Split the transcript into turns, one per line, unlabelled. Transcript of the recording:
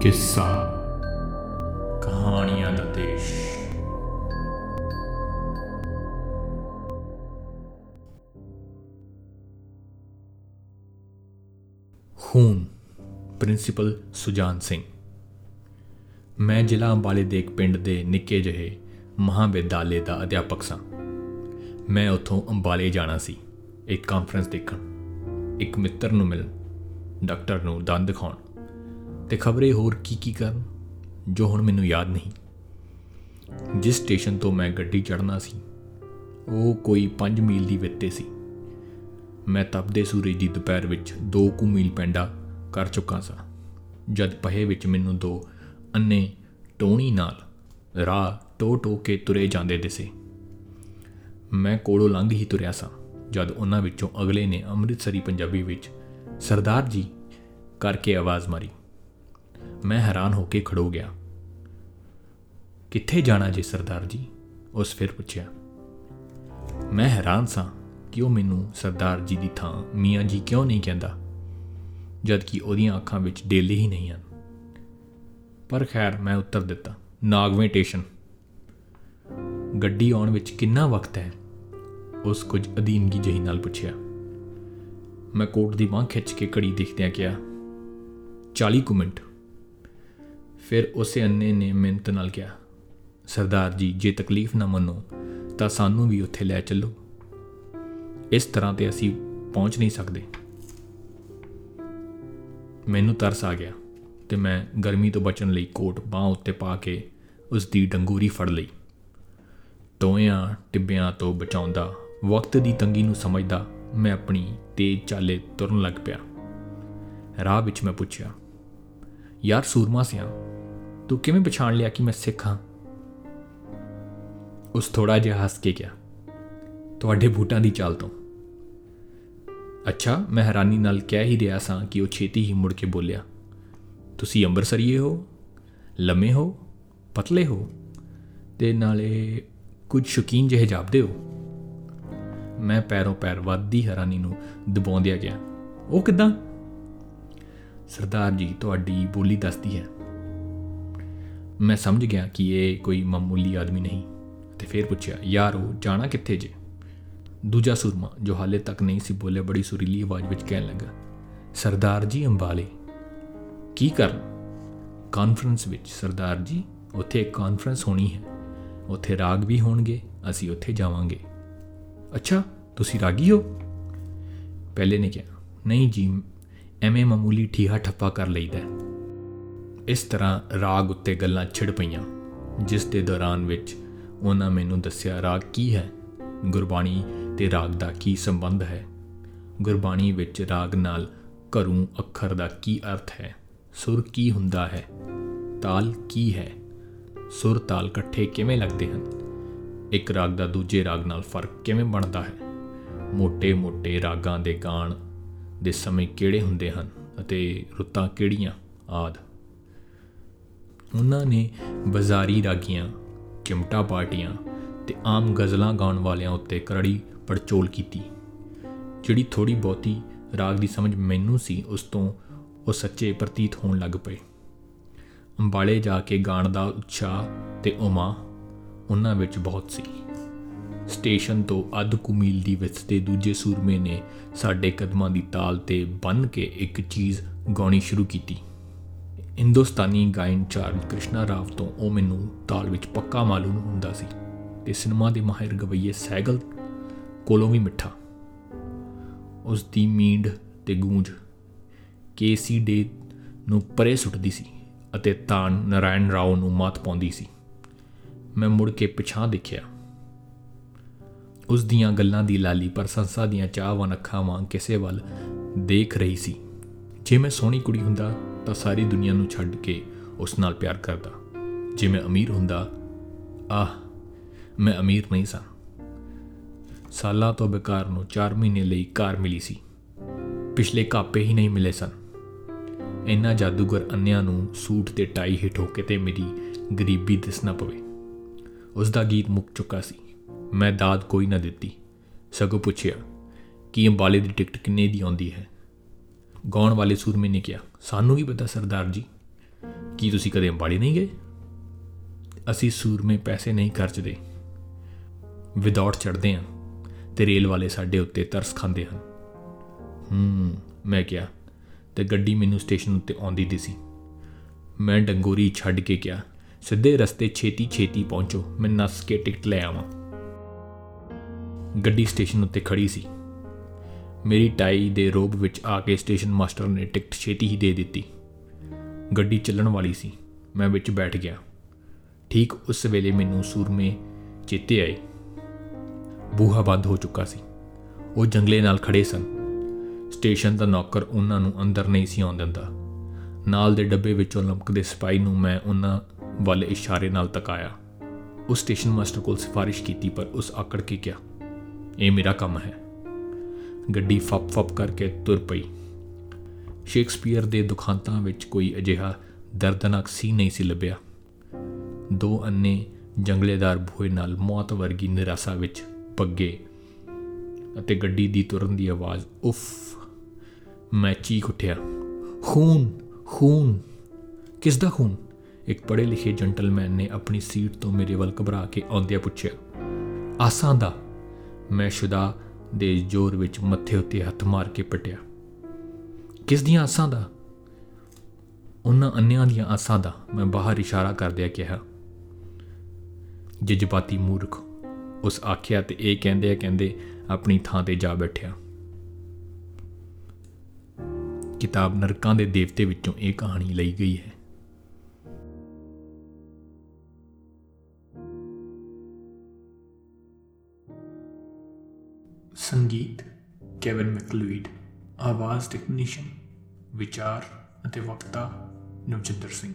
ਕਿੱਸਾ। ਕਹਾਣੀਆਂ ਦਾ ਦੇਸ਼। ਖੂਨ ਪ੍ਰਿੰਸੀਪਲ ਸੁਜਾਨ ਸਿੰਘ। ਮੈਂ ਜ਼ਿਲ੍ਹਾ ਅੰਬਾਲੇ ਦੇ ਇੱਕ ਪਿੰਡ ਦੇ ਨਿੱਕੇ ਜਿਹੇ ਮਹਾਵਿਦਿਆਲੇ ਦਾ ਅਧਿਆਪਕ ਸਾਂ। ਮੈਂ ਉੱਥੋਂ ਅੰਬਾਲੇ ਜਾਣਾ ਸੀ ਇੱਕ ਕਾਨਫਰੰਸ ਦੇਖਣ। ਇੱਕ ਮਿੱਤਰ ਨੂੰ ਮਿਲਣ ਡਾਕਟਰ ਨੂੰ ਦੰਦ ਦਿਖਾਉਣ। ਤੇ ਖਬਰੇ ਹੋਰ ਕੀ ਕੀ ਕਰਨ, ਜੋ ਹੁਣ ਮੈਨੂੰ ਯਾਦ ਨਹੀਂ। ਜਿਸ ਸਟੇਸ਼ਨ ਤੋਂ ਮੈਂ ਗੱਡੀ ਚੜ੍ਹਨਾ ਸੀ, ਉਹ ਕੋਈ 5 ਮੀਲ ਦੀ ਵਿੱਤੇ ਸੀ। ਮੈਂ ਤਪਦੇ ਸੂਰਜ ਦੀ ਦੁਪਹਿਰ ਵਿੱਚ 2 ਕੁ ਮੀਲ ਪੈਂਡਾ ਕਰ ਚੁੱਕਾ ਸਾਂ। ਜਦ ਪਹੇ ਵਿੱਚ ਮੈਨੂੰ ਦੋ ਅੰਨੇ ਟੋਣੀ ਨਾਲ ਰਾਹ ਟੋ ਟੋ ਕੇ ਤੁਰੇ ਜਾਂਦੇ ਦਿਸੇ। ਮੈਂ ਕੋਲੋਂ ਲੰਘ ਹੀ ਤੁਰਿਆ ਸਾਂ, ਜਦ ਉਹਨਾਂ ਵਿੱਚੋਂ ਅਗਲੇ ਨੇ ਅੰਮ੍ਰਿਤਸਰੀ ਪੰਜਾਬੀ ਵਿੱਚ ਸਰਦਾਰ ਜੀ ਕਰਕੇ ਆਵਾਜ਼ ਮਾਰੀ। ਮੈਂ ਹੈਰਾਨ ਹੋ ਕੇ ਖੜੋ ਗਿਆ। ਕਿੱਥੇ ਜਾਣਾ ਜੀ ਸਰਦਾਰ ਜੀ? ਉਸ ਫਿਰ ਪੁੱਛਿਆ। ਮੈਂ ਹੈਰਾਨ ਸਾਂ ਕਿ ਉਹ ਮੈਨੂੰ ਸਰਦਾਰ ਜੀ ਦੀ ਥਾਂ ਮੀਆਂ ਜੀ ਕਿਉਂ ਨਹੀਂ ਕਹਿੰਦਾ ਜਦ ਕਿ ਉਹਦੀਆਂ ਅੱਖਾਂ ਵਿੱਚ ਡੇਲੇ ਹੀ ਨਹੀਂ ਹਨ। ਪਰ ਖੈਰ, ਮੈਂ ਉੱਤਰ ਦਿੱਤਾ, ਨਾਗਵੇਂ ਸਟੇਸ਼ਨ ਗੱਡੀ ਆਉਣ ਵਿੱਚ ਕਿੰਨਾ ਵਕਤ ਹੈ? ਉਸ ਕੁਝ ਅਧੀਨਗੀ ਜਹੀ ਨਾਲ ਪੁੱਛਿਆ। ਮੈਂ ਕੋਟ ਦੀ ਬਾਹ ਖਿੱਚ ਕੇ ਘੜੀ ਦੇਖਦਿਆਂ ਕਿਹਾ 40 ਕੁ ਮਿੰਟ। ਫਿਰ ਉਸੇ ਅੰਨੇ ਨੇ ਮਿੰਤ ਨਾਲ ਕਿਹਾ, ਸਰਦਾਰ ਜੀ, ਜੇ ਤਕਲੀਫ ਨਾ ਮੰਨੋ, ਤਾਂ ਸਾਨੂੰ ਵੀ ਉੱਥੇ ਲੈ ਚੱਲੋ। ਇਸ ਤਰ੍ਹਾਂ ਤੇ ਅਸੀਂ ਪਹੁੰਚ ਨਹੀਂ ਸਕਦੇ। ਮੈਨੂੰ ਤਰਸ ਆ ਗਿਆ ਤੇ ਮੈਂ ਗਰਮੀ ਤੋਂ ਬਚਣ ਲਈ ਕੋਟ ਬਾਹ ਉੱਤੇ ਪਾ ਕੇ ਉਸ ਦੀ ਡੰਗੂਰੀ ਫੜ ਲਈ। ਟੋਇਆਂ ਟਿੱਬਿਆਂ ਤੋਂ ਬਚਾਉਂਦਾ, ਵਕਤ ਦੀ ਤੰਗੀ ਨੂੰ ਸਮਝਦਾ, ਮੈਂ ਆਪਣੀ ਤੇਜ਼ ਚਾਲੇ ਤੁਰਨ ਲੱਗ ਪਿਆ। ਰਾਹ ਵਿੱਚ ਮੈਂ ਪੁੱਛਿਆ ਯਾਰ ਸੂਰਮਾ ਸਿਆ, ਤੂੰ ਕਿਵੇਂ ਪਛਾਣ ਲਿਆ ਕਿ ਮੈਂ ਸਿੱਖ ਹਾਂ? ਉਸ ਥੋੜਾ ਜਿਹਾ ਹੱਸ ਕੇ ਗਿਆ ਤੁਹਾਡੇ ਬੂਟਾਂ ਦੀ ਚਾਲ ਤੋਂ। ਅੱਛਾ, ਮੈਂ ਹੈਰਾਨੀ ਨਾਲ ਕਹਿ ਹੀ ਰਿਹਾ ਸਾਂ ਕਿ ਉਹ ਛੇਤੀ ਹੀ ਮੁੜ ਕੇ ਬੋਲਿਆ, ਤੁਸੀਂ ਅੰਮ੍ਰਿਤਸਰੀਏ ਹੋ? ਲੰਮੇ ਹੋ? ਪਤਲੇ ਹੋ? ਤੇ ਨਾਲੇ ਕੁਝ ਸ਼ੌਕੀਨ ਜਿਹੇ ਜਾਪਦੇ ਹੋ? ਮੈਂ ਪੈਰੋਂ ਪੈਰ ਵੱਧਦੀ ਹੈਰਾਨੀ ਨੂੰ ਦਬਾਉਂਦਿਆ ਗਿਆ ਉਹ ਕਿਦਾਂ? ਸਰਦਾਰ ਜੀ, ਤੁਹਾਡੀ ਬੋਲੀ ਦੱਸਦੀ ਹੈ। ਮੈਂ ਸਮਝ ਗਿਆ ਕਿ ਇਹ ਕੋਈ ਮਾਮੂਲੀ ਆਦਮੀ ਨਹੀਂ। ਤੇ ਫਿਰ ਪੁੱਛਿਆ, ਯਾਰ, ਉਹ ਜਾਣਾ ਕਿੱਥੇ ਜੇ? ਦੂਜਾ ਸੁਰਮਾ, ਜੋ ਹਾਲੇ ਤੱਕ ਨਹੀਂ ਸੀ ਬੋਲੇ ਬੜੀ ਸੁਰੀਲੀ ਆਵਾਜ਼ ਵਿੱਚ ਕਹਿਣ ਲੱਗਾ, ਸਰਦਾਰ ਜੀ ਅੰਬਾਲੇ, ਕੀ ਕਰਨ? ਕਾਨਫਰੰਸ ਵਿੱਚ, ਸਰਦਾਰ ਜੀ, ਉੱਥੇ ਇੱਕ ਕਾਨਫਰੰਸ ਹੋਣੀ ਹੈ। ਉੱਥੇ ਰਾਗ ਵੀ ਹੋਣਗੇ, ਅਸੀਂ ਉੱਥੇ ਜਾਵਾਂਗੇ। ਅੱਛਾ, ਤੁਸੀਂ ਰਾਗੀ ਹੋ? ਪਹਿਲੇ ਨੇ ਕਿਹਾ, ਨਹੀਂ ਜੀ ਐਵੇਂ ਮਾਮੂਲੀ ਠੀਹਾ ਠੱਪਾ ਕਰ ਲਈਦਾ ਇਸ ਤਰ੍ਹਾਂ ਰਾਗ ਉੱਤੇ ਗੱਲਾਂ ਛਿੜ ਪਈਆਂ, ਜਿਸ ਦੇ ਦੌਰਾਨ ਵਿੱਚ ਉਹਨਾਂ ਮੈਨੂੰ ਦੱਸਿਆ, ਰਾਗ ਕੀ ਹੈ? ਗੁਰਬਾਣੀ ਤੇ ਰਾਗ ਦਾ ਕੀ ਸੰਬੰਧ ਹੈ? ਗੁਰਬਾਣੀ ਵਿੱਚ ਰਾਗ ਨਾਲ ਘਰੂ ਅੱਖਰ ਦਾ ਕੀ ਅਰਥ ਹੈ? ਸੁਰ ਕੀ ਹੁੰਦਾ ਹੈ? ਤਾਲ ਕੀ ਹੈ? ਸੁਰ ਤਾਲ ਇਕੱਠੇ ਕਿਵੇਂ ਲੱਗਦੇ ਹਨ? ਇੱਕ ਰਾਗ ਦਾ ਦੂਜੇ ਰਾਗ ਨਾਲ ਫ਼ਰਕ ਕਿਵੇਂ ਬਣਦਾ ਹੈ? ਮੋٹے-ਮੋٹے ਰਾਗਾਂ ਦੇ ਗਾਣ ਦੇ ਸਮੇਂ ਕਿਹੜੇ ਹੁੰਦੇ ਹਨ ਅਤੇ ਰੁੱਤਾਂ ਕਿਹੜੀਆਂ? ਆਦ। ਉਹਨਾਂ ਨੇ ਬਾਜ਼ਾਰੀ ਰਾਗੀਆਂ, ਚਿਮਟਾ ਪਾਰਟੀਆਂ ਤੇ ਆਮ ਗਜ਼ਲਾਂ ਗਾਉਣ ਵਾਲਿਆਂ ਉੱਤੇ ਕਰੜੀ ਪੜਚੋਲ ਕੀਤੀ, ਜਿਹੜੀ ਥੋੜੀ ਬਹੁਤੀ ਰਾਗ ਦੀ ਸਮਝ ਮੈਨੂੰ ਸੀ, ਉਸ ਤੋਂ ਉਹ ਸੱਚੇ ਪ੍ਰਤੀਤ ਹੋਣ ਲੱਗ ਪਏ। ਅੰਬਾਲੇ ਜਾ ਕੇ ਗਾਣ ਦਾ ਉਤਸ਼ਾਹ ਤੇ ਉਮਾ ਉਹਨਾਂ ਵਿੱਚ ਬਹੁਤ ਸੀ। ਸਟੇਸ਼ਨ ਤੋਂ ਅੱਧ ਕੁ ਮੀਲ ਦੀ ਵਿੱਚ ਤੇ ਦੂਜੇ ਸੂਰਮੇ ਨੇ ਸਾਡੇ ਕਦਮਾਂ ਦੀ ਤਾਲ ਤੇ ਬੰਨ ਕੇ ਇੱਕ ਚੀਜ਼ ਗਾਉਣੀ ਸ਼ੁਰੂ ਕੀਤੀ। ਹਿੰਦੁਸਤਾਨੀ ਗਾਇਨ ਚਾਰਜ ਕ੍ਰਿਸ਼ਨਾ ਰਾਵ ਤੋਂ ਉਹ ਮੈਨੂੰ ਤਾਲ ਵਿੱਚ ਪੱਕਾ ਮਾਲੂਮ ਹੁੰਦਾ ਸੀ ਤੇ ਸਿਨੇਮਾ ਦੇ ਮਾਹਿਰ ਗਵਈਏ ਸੈਗਲ ਕੋਲੋਂ ਵੀ ਮਿੱਠਾ। ਉਸ ਦੀ ਮੀਂਡ ਤੇ ਗੂੰਜ ਕੇਸੀ ਡੇ ਨੂੰ ਪਰੇ ਸੁੱਟਦੀ ਸੀ ਅਤੇ ਤਾਨ ਨਰਾਇਣ ਰਾਓ ਨੂੰ ਮਾਤ ਪਾਉਂਦੀ ਸੀ। ਮੈਂ ਮੁੜ ਕੇ ਪਿਛਾਂ ਦੇਖਿਆ। ਉਸ ਦੀਆਂ ਗੱਲਾਂ ਦੀ ਲਾਲੀ ਪ੍ਰਸ਼ੰਸਾ ਦੀਆਂ ਚਾਹਵਾਨ ਅੱਖਾਂ ਵਾਂਗ ਕਿਸੇ ਵੱਲ ਦੇਖ ਰਹੀ ਸੀ। ਜੇ ਮੈਂ ਸੋਹਣੀ ਕੁੜੀ ਹੁੰਦਾ ਤਾਂ ਸਾਰੀ ਦੁਨੀਆ ਨੂੰ ਛੱਡ ਕੇ ਉਸ ਨਾਲ ਪਿਆਰ ਕਰਦਾ। ਜੇ ਮੈਂ ਅਮੀਰ ਹੁੰਦਾ, ਆਹ, ਮੈਂ ਅਮੀਰ ਨਹੀਂ ਸਾਂ। ਸਾਲਾਂ ਤੋਂ ਬੇਕਾਰ ਨੂੰ 4 ਮਹੀਨੇ ਲਈ ਕਾਰ ਮਿਲੀ ਸੀ। ਪਿਛਲੇ ਕਾਪੇ ਹੀ ਨਹੀਂ ਮਿਲੇ ਸਨ। ਇੰਨਾ ਜਾਦੂਗਰ ਅੰਨਿਆਂ ਨੂੰ ਸੂਟ ਤੇ ਟਾਈ ਹਿੱਟ ਹੋ ਕੇ ਤੇ ਮੇਰੀ ਗਰੀਬੀ ਦਿਸ ਨਾ ਪਵੇ। ਉਸ ਦਾ ਗੀਤ ਮੁੱਕ ਚੁੱਕਾ ਸੀ। ਮੈਂ ਦਾਦ ਕੋਈ ਨਾ ਦਿੱਤੀ। ਸਗੋਂ ਪੁੱਛਿਆ, ਕਿ ਅੰਬਾਲੇ ਦੀ ਟਿਕਟ ਕਿੰਨੇ ਦੀ ਆਉਂਦੀ ਹੈ? ਗਾਉਣ ਵਾਲੇ ਸੂਰਮੇ ਨੇ ਕਿਹਾ, ਸਾਨੂੰ ਵੀ ਪਤਾ, ਸਰਦਾਰ ਜੀ? ਕੀ ਤੁਸੀਂ ਕਦੇ ਅੰਬਾਲੀ ਨਹੀਂ ਗਏ? ਅਸੀਂ ਸੂਰਮੇ ਪੈਸੇ ਨਹੀਂ ਖਰਚਦੇ। ਵਿਦਆਊਟ ਚੜਦੇ ਹਾਂ ਤੇ ਰੇਲ ਵਾਲੇ ਸਾਡੇ ਉੱਤੇ ਤਰਸ ਖਾਂਦੇ ਹਨ। ਹੂੰ, ਮੈਂ ਕਿਹਾ, ਤੇ ਗੱਡੀ ਮੈਨੂੰ ਸਟੇਸ਼ਨ ਉੱਤੇ ਆਉਂਦੀ ਦਿਸੀ ਮੈਂ ਡੰਗੋਰੀ ਛੱਡ ਕੇ ਕਿਹਾ, ਸਿੱਧੇ ਰਸਤੇ ਛੇਤੀ ਛੇਤੀ ਪਹੁੰਚੋ, ਮੈਂ ਨਸ ਕੇ ਟਿਕਟ ਲੈ ਆਵਾਂ। ਗੱਡੀ ਸਟੇਸ਼ਨ ਉੱਤੇ ਖੜੀ ਸੀ। ਮੇਰੀ ਟਾਈ ਦੇ ਰੋਬ ਵਿੱਚ ਆ ਕੇ ਸਟੇਸ਼ਨ ਮਾਸਟਰ ਨੇ ਟਿਕਟ ਛੇਤੀ ਹੀ ਦੇ ਦਿੱਤੀ। ਗੱਡੀ ਚੱਲਣ ਵਾਲੀ ਸੀ। ਮੈਂ ਵਿੱਚ ਬੈਠ ਗਿਆ। ਠੀਕ ਉਸ ਵੇਲੇ ਮੈਨੂੰ ਸੂਰਮੇ ਚੇਤੇ ਆਏ। ਬੂਹਾ ਬੰਦ ਹੋ ਚੁੱਕਾ ਸੀ। ਉਹ ਜੰਗਲੇ ਨਾਲ ਖੜੇ ਸਨ। ਸਟੇਸ਼ਨ ਦਾ ਨੌਕਰ ਉਹਨਾਂ ਨੂੰ ਅੰਦਰ ਨਹੀਂ ਸੀ ਆਉਣ ਦਿੰਦਾ। ਨਾਲ ਦੇ ਡੱਬੇ ਵਿੱਚੋਂ ਲਮਕਦੇ ਸਿਪਾਹੀ ਨੂੰ ਮੈਂ ਉਹਨਾਂ ਵੱਲ ਇਸ਼ਾਰੇ ਨਾਲ ਤਕਾਇਆ ਉਸ ਸਟੇਸ਼ਨ ਮਾਸਟਰ ਕੋਲ ਸਿਫਾਰਿਸ਼ ਕੀਤੀ ਪਰ ਉਸ ਆਕੜ ਕੇ ਕਿਹਾ ਇਹ ਮੇਰਾ ਕੰਮ ਹੈ। ਗੱਡੀ ਫੱਪ ਫੱਪ ਕਰਕੇ ਤੁਰ ਪਈ। ਸ਼ੇਕਸਪੀਅਰ ਦੇ ਦੁਖਾਂਤਾਂ ਵਿੱਚ ਕੋਈ ਅਜਿਹਾ ਦਰਦਨਾਕ ਸੀ ਨਹੀਂ ਸੀ ਲੱਭਿਆ। ਦੋ ਅੰਨੇ ਜੰਗਲੇਦਾਰ ਭੋਏ ਨਾਲ ਮੌਤ ਵਰਗੀ ਨਿਰਾਸ਼ਾ ਵਿੱਚ ਪੱਗੇ ਅਤੇ ਗੱਡੀ ਦੀ ਤੁਰਨ ਦੀ ਆਵਾਜ਼, ਉਫ, ਮੈਂ ਚੀਖ ਉੱਠਿਆ। ਖੂਨ ਖੂਨ, ਕਿਸ ਦਾ ਖੂਨ? ਇੱਕ ਪੜ੍ਹੇ ਲਿਖੇ ਜੈਂਟਲਮੈਨ ਨੇ ਆਪਣੀ ਸੀਟ ਤੋਂ ਮੇਰੇ ਵੱਲ ਘਬਰਾ ਕੇ ਆਉਂਦਿਆਂ ਪੁੱਛਿਆ, ਆਸਾਂ ਦਾ? ਮੈਂ ਸ਼ੁਦਾ ਦੇ ਜ਼ੋਰ ਵਿੱਚ ਮੱਥੇ ਉੱਤੇ ਹੱਥ ਮਾਰ ਕੇ ਪਟਿਆ। ਕਿਸ ਦੀਆਂ ਆਸਾਂ ਦਾ? ਉਹਨਾਂ ਅੰਨਿਆਂ ਦੀਆਂ ਆਸਾਂ ਦਾ ਮੈਂ ਬਾਹਰ ਇਸ਼ਾਰਾ ਕਰਦਿਆਂ ਕਿਹਾ। ਜਜ਼ਬਾਤੀ ਮੂਰਖ, ਉਸ ਆਖਿਆ ਤੇ ਇਹ ਕਹਿੰਦੇ ਆ ਕਹਿੰਦੇ ਆਪਣੀ ਥਾਂ ਤੇ ਜਾ ਬੈਠਿਆ। ਕਿਤਾਬ ਨਰਕਾਂ ਦੇ ਦੇਵਤੇ ਵਿੱਚੋਂ ਇਹ ਕਹਾਣੀ ਲਈ ਗਈ ਹੈ। ਸੰਗੀਤ ਕੇਵਨ ਮੈਕਲੂਇਡ ਆਵਾਜ਼ ਟੈਕਨੀਸ਼ੀਅਨ ਵਿਚਾਰ ਅਤੇ ਵਕਤਾ ਨਵਜਿੰਦਰ ਸਿੰਘ।